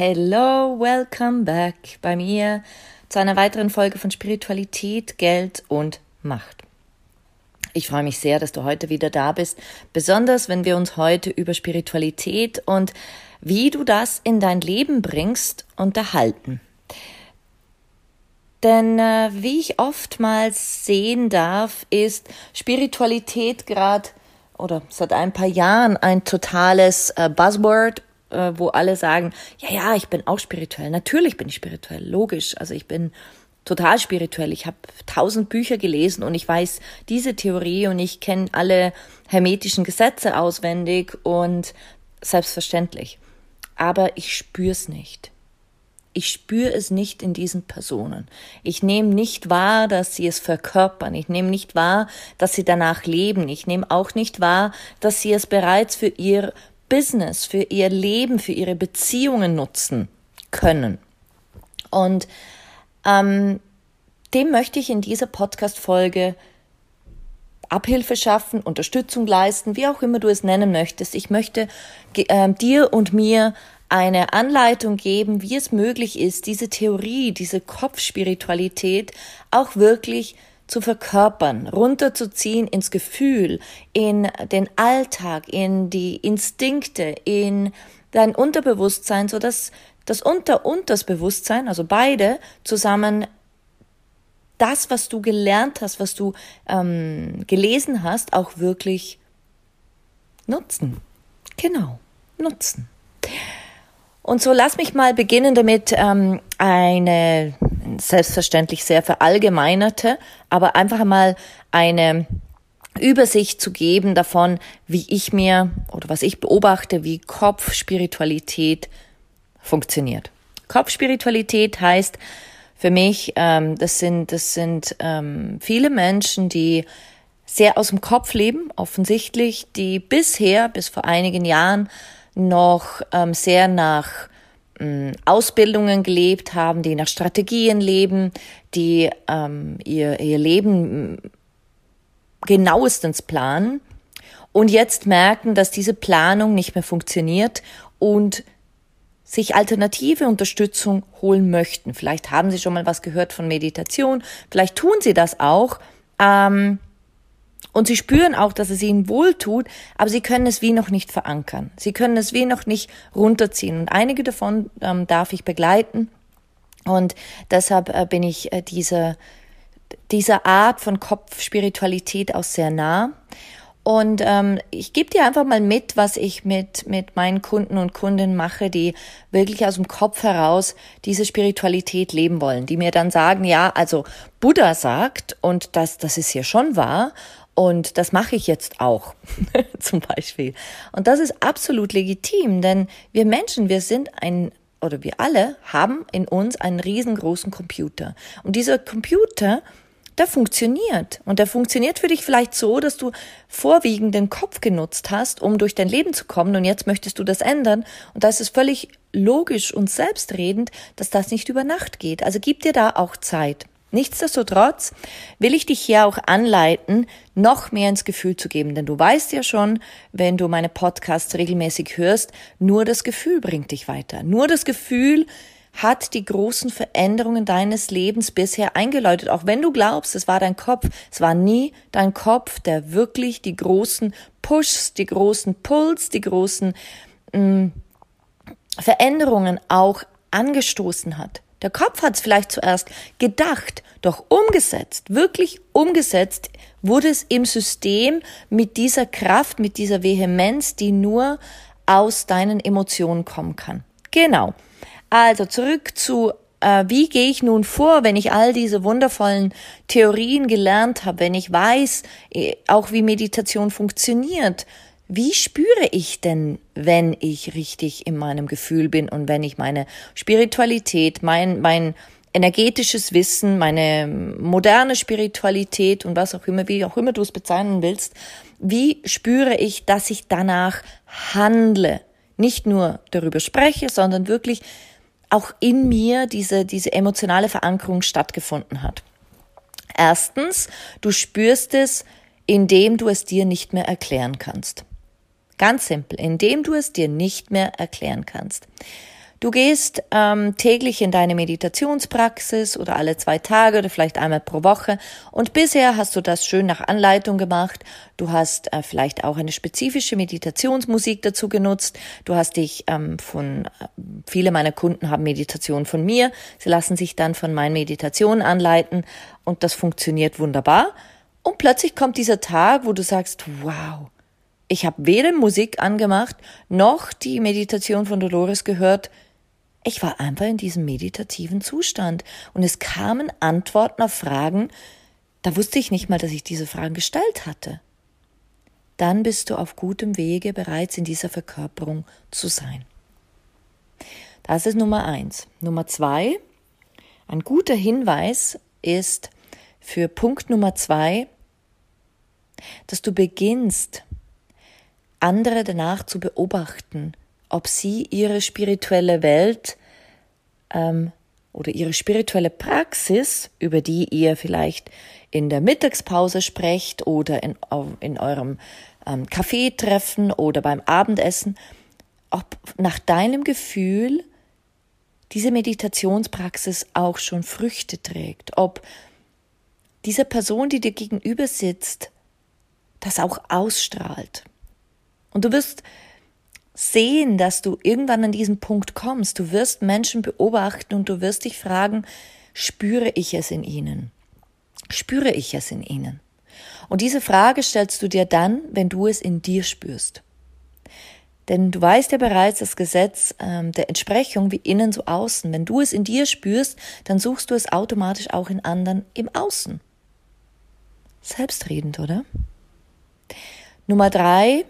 Hello, welcome back bei mir zu einer weiteren Folge von Spiritualität, Geld und Macht. Ich freue mich sehr, dass du heute wieder da bist, besonders wenn wir uns heute über Spiritualität und wie du das in dein Leben bringst unterhalten. Denn äh, wie ich oftmals sehen darf, ist Spiritualität gerade oder seit ein paar Jahren ein totales äh, Buzzword äh, wo alle sagen, ja, ja, ich bin auch spirituell. Natürlich bin ich spirituell, logisch. Also ich bin total spirituell. Ich habe tausend Bücher gelesen und ich weiß diese Theorie und ich kenne alle hermetischen Gesetze auswendig und selbstverständlich. Aber ich spüre es nicht. Ich spüre es nicht in diesen Personen. Ich nehme nicht wahr, dass sie es verkörpern. Ich nehme nicht wahr, dass sie danach leben. Ich nehme auch nicht wahr, dass sie es bereits für ihr Business, für ihr Leben, für ihre Beziehungen nutzen können. Und ähm, dem möchte ich in dieser Podcast-Folge Abhilfe schaffen, Unterstützung leisten, wie auch immer du es nennen möchtest. Ich möchte äh, dir und mir eine Anleitung geben, wie es möglich ist, diese Theorie, diese Kopfspiritualität auch wirklich zu verkörpern, runterzuziehen ins Gefühl, in den Alltag, in die Instinkte, in dein Unterbewusstsein, so dass das Unter- und das Bewusstsein, also beide zusammen das, was du gelernt hast, was du ähm, gelesen hast, auch wirklich nutzen. Genau, nutzen. Und so lass mich mal beginnen damit, ähm, eine selbstverständlich sehr verallgemeinerte, aber einfach mal eine Übersicht zu geben davon, wie ich mir oder was ich beobachte, wie Kopfspiritualität funktioniert. Kopfspiritualität heißt für mich, ähm, das sind, das sind ähm, viele Menschen, die sehr aus dem Kopf leben, offensichtlich, die bisher, bis vor einigen Jahren, noch ähm, sehr nach Ausbildungen gelebt haben, die nach Strategien leben, die ähm, ihr, ihr Leben mm, genauestens planen und jetzt merken, dass diese Planung nicht mehr funktioniert und sich alternative Unterstützung holen möchten. Vielleicht haben Sie schon mal was gehört von Meditation, vielleicht tun Sie das auch. Ähm, und sie spüren auch, dass es ihnen wohltut, aber sie können es wie noch nicht verankern. Sie können es wie noch nicht runterziehen. Und einige davon ähm, darf ich begleiten. Und deshalb äh, bin ich äh, diese, dieser Art von Kopfspiritualität auch sehr nah. Und ähm, ich gebe dir einfach mal mit, was ich mit, mit meinen Kunden und Kundinnen mache, die wirklich aus dem Kopf heraus diese Spiritualität leben wollen, die mir dann sagen, ja, also Buddha sagt, und das, das ist hier schon wahr, und das mache ich jetzt auch, zum Beispiel. Und das ist absolut legitim, denn wir Menschen, wir sind ein, oder wir alle haben in uns einen riesengroßen Computer. Und dieser Computer, der funktioniert. Und der funktioniert für dich vielleicht so, dass du vorwiegend den Kopf genutzt hast, um durch dein Leben zu kommen. Und jetzt möchtest du das ändern. Und da ist es völlig logisch und selbstredend, dass das nicht über Nacht geht. Also gib dir da auch Zeit. Nichtsdestotrotz will ich dich hier auch anleiten, noch mehr ins Gefühl zu geben, denn du weißt ja schon, wenn du meine Podcasts regelmäßig hörst, nur das Gefühl bringt dich weiter. Nur das Gefühl hat die großen Veränderungen deines Lebens bisher eingeläutet, auch wenn du glaubst, es war dein Kopf, es war nie dein Kopf, der wirklich die großen Pushs, die großen Puls, die großen mh, mm, Veränderungen auch angestoßen hat. Der Kopf hat es vielleicht zuerst gedacht, doch umgesetzt, wirklich umgesetzt, wurde es im System mit dieser Kraft, mit dieser Vehemenz, die nur aus deinen Emotionen kommen kann. Genau. Also zurück zu, äh, wie gehe ich nun vor, wenn ich all diese wundervollen Theorien gelernt habe, wenn ich weiß, äh, auch wie Meditation funktioniert. Wie spüre ich denn, wenn ich richtig in meinem Gefühl bin und wenn ich meine Spiritualität, mein, mein energetisches Wissen, meine moderne Spiritualität und was auch immer, wie auch immer du es bezeichnen willst, wie spüre ich, dass ich danach handle? Nicht nur darüber spreche, sondern wirklich auch in mir diese, diese emotionale Verankerung stattgefunden hat. Erstens, du spürst es, indem du es dir nicht mehr erklären kannst. Ganz simpel, indem du es dir nicht mehr erklären kannst. Du gehst ähm, täglich in deine Meditationspraxis oder alle zwei Tage oder vielleicht einmal pro Woche und bisher hast du das schön nach Anleitung gemacht. Du hast äh, vielleicht auch eine spezifische Meditationsmusik dazu genutzt. Du hast dich ähm, von, äh, viele meiner Kunden haben Meditation von mir. Sie lassen sich dann von meinen Meditationen anleiten und das funktioniert wunderbar. Und plötzlich kommt dieser Tag, wo du sagst, wow, ich habe weder Musik angemacht noch die Meditation von Dolores gehört. Ich war einfach in diesem meditativen Zustand und es kamen Antworten auf Fragen, da wusste ich nicht mal, dass ich diese Fragen gestellt hatte. Dann bist du auf gutem Wege, bereits in dieser Verkörperung zu sein. Das ist Nummer eins. Nummer zwei, ein guter Hinweis ist für Punkt Nummer zwei, dass du beginnst, andere danach zu beobachten, ob sie ihre spirituelle Welt ähm, oder ihre spirituelle Praxis, über die ihr vielleicht in der Mittagspause sprecht oder in, in eurem ähm, Kaffeetreffen oder beim Abendessen, ob nach deinem Gefühl diese Meditationspraxis auch schon Früchte trägt, ob diese Person, die dir gegenüber sitzt, das auch ausstrahlt. Und du wirst sehen, dass du irgendwann an diesen Punkt kommst. Du wirst Menschen beobachten und du wirst dich fragen, spüre ich es in ihnen? Spüre ich es in ihnen? Und diese Frage stellst du dir dann, wenn du es in dir spürst. Denn du weißt ja bereits das Gesetz ähm, der Entsprechung wie innen so außen. Wenn du es in dir spürst, dann suchst du es automatisch auch in anderen im Außen. Selbstredend, oder? Nummer drei,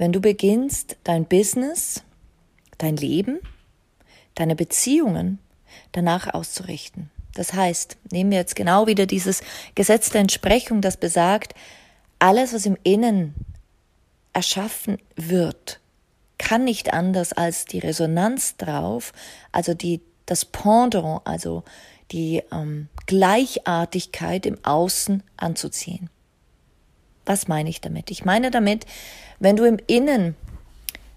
wenn du beginnst, dein Business, dein Leben, deine Beziehungen danach auszurichten. Das heißt, nehmen wir jetzt genau wieder dieses Gesetz der Entsprechung, das besagt, alles, was im Innen erschaffen wird, kann nicht anders als die Resonanz drauf, also die, das Pendant, also die ähm, Gleichartigkeit im Außen anzuziehen. Was meine ich damit? Ich meine damit, wenn du im Innen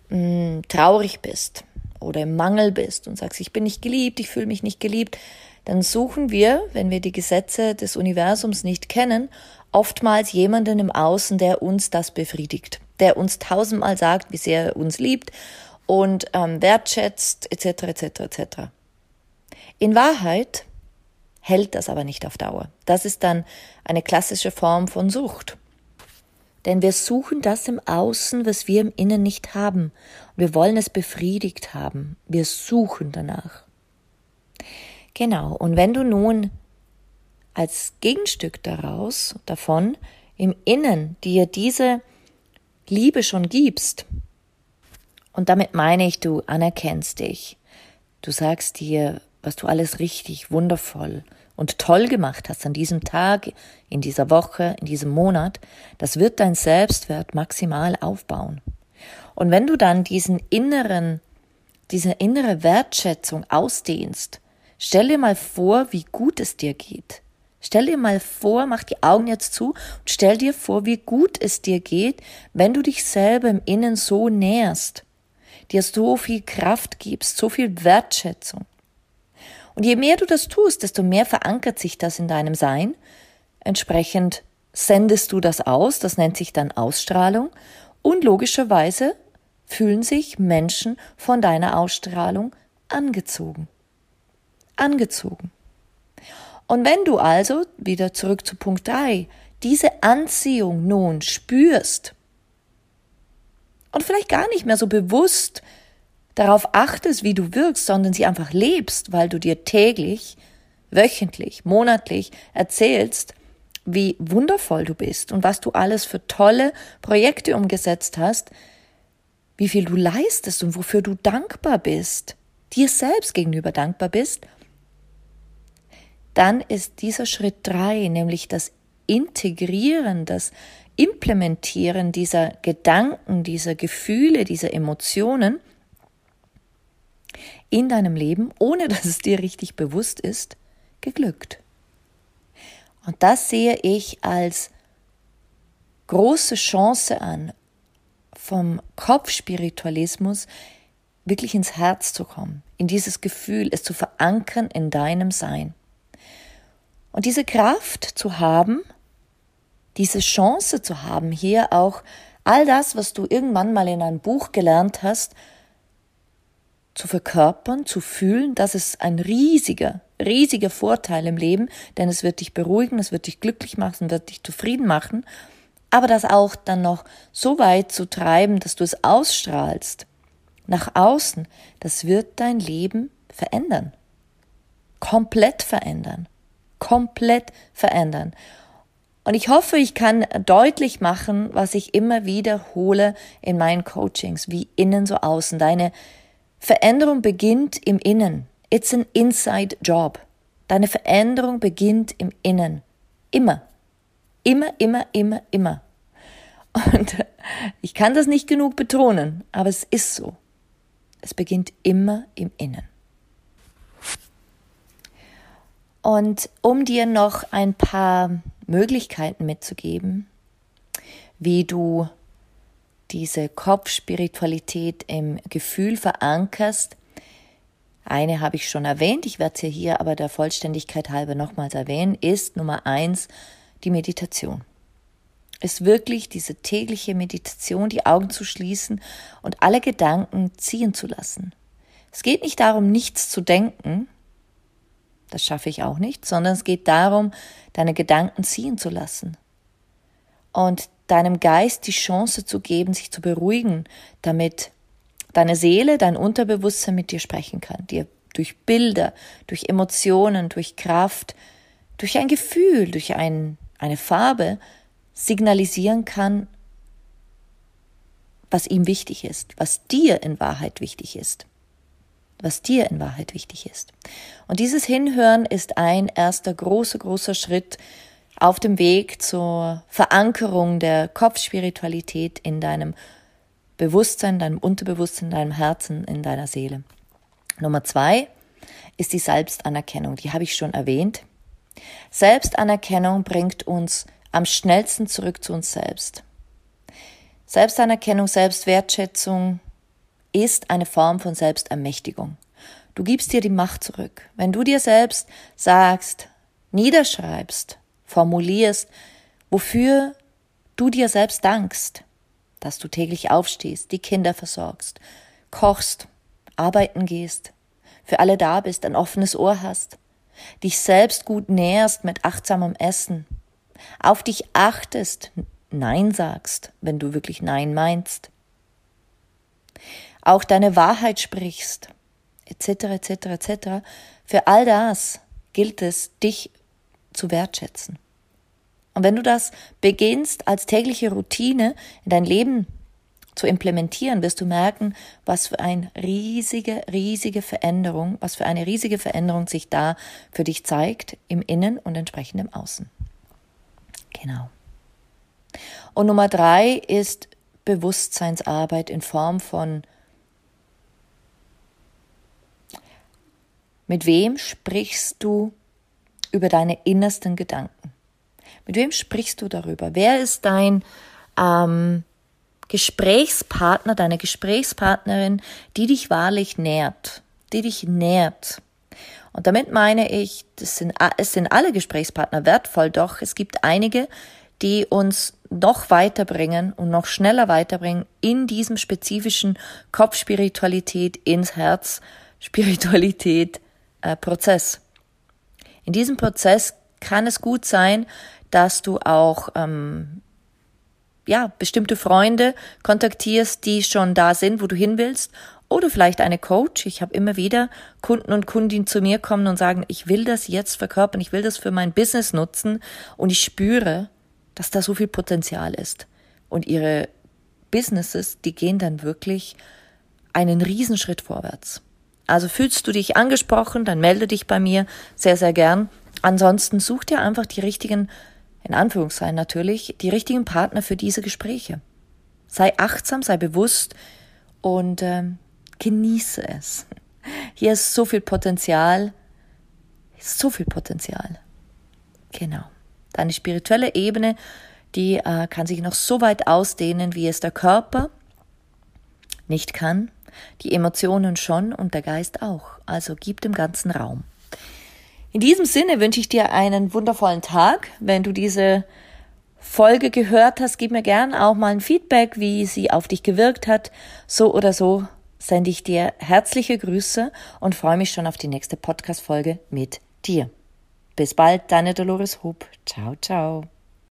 mh, hm, traurig bist oder im Mangel bist und sagst, ich bin nicht geliebt, ich fühle mich nicht geliebt, dann suchen wir, wenn wir die Gesetze des Universums nicht kennen, oftmals jemanden im Außen, der uns das befriedigt, der uns tausendmal sagt, wie sehr er uns liebt und ähm, wertschätzt, etc., etc., etc. In Wahrheit hält das aber nicht auf Dauer. Das ist dann eine klassische Form von Sucht. Denn wir suchen das im Außen, was wir im Innen nicht haben. Und wir wollen es befriedigt haben. Wir suchen danach. Genau. Und wenn du nun als Gegenstück daraus, davon, im Innen dir diese Liebe schon gibst, und damit meine ich, du anerkennst dich, du sagst dir, was du alles richtig, wundervoll, und toll gemacht hast an diesem Tag, in dieser Woche, in diesem Monat, das wird dein Selbstwert maximal aufbauen. Und wenn du dann diesen inneren, diese innere Wertschätzung ausdehnst, stell dir mal vor, wie gut es dir geht. Stell dir mal vor, mach die Augen jetzt zu und stell dir vor, wie gut es dir geht, wenn du dich selber im Innen so näherst, dir so viel Kraft gibst, so viel Wertschätzung. Und je mehr du das tust, desto mehr verankert sich das in deinem Sein. Entsprechend sendest du das aus, das nennt sich dann Ausstrahlung. Und logischerweise fühlen sich Menschen von deiner Ausstrahlung angezogen. angezogen. Und wenn du also, wieder zurück zu Punkt 3, diese Anziehung nun spürst und vielleicht gar nicht mehr so bewusst darauf achtest, wie du wirkst, sondern sie einfach lebst, weil du dir täglich, wöchentlich, monatlich erzählst, wie wundervoll du bist und was du alles für tolle Projekte umgesetzt hast, wie viel du leistest und wofür du dankbar bist, dir selbst gegenüber dankbar bist, dann ist dieser Schritt drei, nämlich das Integrieren, das Implementieren dieser Gedanken, dieser Gefühle, dieser Emotionen in deinem Leben, ohne dass es dir richtig bewusst ist, geglückt. Und das sehe ich als große Chance an, vom Kopfspiritualismus wirklich ins Herz zu kommen, in dieses Gefühl, es zu verankern in deinem Sein. Und diese Kraft zu haben, diese Chance zu haben, hier auch all das, was du irgendwann mal in einem Buch gelernt hast, zu verkörpern, zu fühlen, das ist ein riesiger, riesiger Vorteil im Leben, denn es wird dich beruhigen, es wird dich glücklich machen, wird dich zufrieden machen, aber das auch dann noch so weit zu treiben, dass du es ausstrahlst, nach außen, das wird dein Leben verändern. Komplett verändern. Komplett verändern. Und ich hoffe, ich kann deutlich machen, was ich immer wiederhole in meinen Coachings, wie innen so außen. Deine Veränderung beginnt im Innen. It's an inside job. Deine Veränderung beginnt im Innen. Immer. Immer, immer, immer, immer. Und ich kann das nicht genug betonen, aber es ist so. Es beginnt immer im Innen. Und um dir noch ein paar Möglichkeiten mitzugeben, wie du diese Kopfspiritualität im Gefühl verankerst, eine habe ich schon erwähnt, ich werde sie hier aber der Vollständigkeit halber nochmals erwähnen, ist Nummer eins die Meditation. Ist wirklich diese tägliche Meditation, die Augen zu schließen und alle Gedanken ziehen zu lassen. Es geht nicht darum, nichts zu denken, das schaffe ich auch nicht, sondern es geht darum, deine Gedanken ziehen zu lassen und deinem Geist die Chance zu geben, sich zu beruhigen, damit deine Seele, dein Unterbewusstsein mit dir sprechen kann, dir durch Bilder, durch Emotionen, durch Kraft, durch ein Gefühl, durch ein, eine Farbe signalisieren kann, was ihm wichtig ist, was dir in Wahrheit wichtig ist, was dir in Wahrheit wichtig ist. Und dieses Hinhören ist ein erster großer, großer Schritt auf dem Weg zur Verankerung der Kopfspiritualität in deinem Bewusstsein, deinem Unterbewusstsein, deinem Herzen, in deiner Seele. Nummer zwei ist die Selbstanerkennung. Die habe ich schon erwähnt. Selbstanerkennung bringt uns am schnellsten zurück zu uns selbst. Selbstanerkennung, Selbstwertschätzung ist eine Form von Selbstermächtigung. Du gibst dir die Macht zurück. Wenn du dir selbst sagst, niederschreibst, formulierst, wofür du dir selbst dankst, dass du täglich aufstehst, die Kinder versorgst, kochst, arbeiten gehst, für alle da bist, ein offenes Ohr hast, dich selbst gut nährst mit achtsamem Essen, auf dich achtest, Nein sagst, wenn du wirklich Nein meinst, auch deine Wahrheit sprichst, etc., etc., etc. Für all das gilt es, dich zu wertschätzen. Und wenn du das beginnst als tägliche Routine in dein Leben zu implementieren, wirst du merken, was für eine riesige, riesige Veränderung, was für eine riesige Veränderung sich da für dich zeigt im Innen und entsprechend im Außen. Genau. Und Nummer drei ist Bewusstseinsarbeit in Form von Mit wem sprichst du über deine innersten Gedanken? Mit wem sprichst du darüber? Wer ist dein ähm, Gesprächspartner, deine Gesprächspartnerin, die dich wahrlich nährt, die dich nährt? Und damit meine ich, das sind, es sind alle Gesprächspartner wertvoll, doch es gibt einige, die uns noch weiterbringen und noch schneller weiterbringen in diesem spezifischen Kopfspiritualität ins Herz, Spiritualität äh, Prozess. In diesem Prozess kann es gut sein, dass du auch ähm, ja bestimmte Freunde kontaktierst, die schon da sind, wo du hin willst, oder vielleicht eine Coach. Ich habe immer wieder Kunden und Kundinnen zu mir kommen und sagen, ich will das jetzt verkörpern, ich will das für mein Business nutzen und ich spüre, dass da so viel Potenzial ist. Und ihre Businesses, die gehen dann wirklich einen Riesenschritt vorwärts. Also fühlst du dich angesprochen, dann melde dich bei mir sehr, sehr gern. Ansonsten such dir einfach die richtigen, in Anführungszeichen natürlich, die richtigen Partner für diese Gespräche. Sei achtsam, sei bewusst und äh, genieße es. Hier ist so viel Potenzial, so viel Potenzial. Genau. Deine spirituelle Ebene, die äh, kann sich noch so weit ausdehnen, wie es der Körper nicht kann, die Emotionen schon und der Geist auch. Also gib dem ganzen Raum. In diesem Sinne wünsche ich dir einen wundervollen Tag. Wenn du diese Folge gehört hast, gib mir gern auch mal ein Feedback, wie sie auf dich gewirkt hat. So oder so sende ich dir herzliche Grüße und freue mich schon auf die nächste Podcast-Folge mit dir. Bis bald, deine Dolores Hub. Ciao, ciao.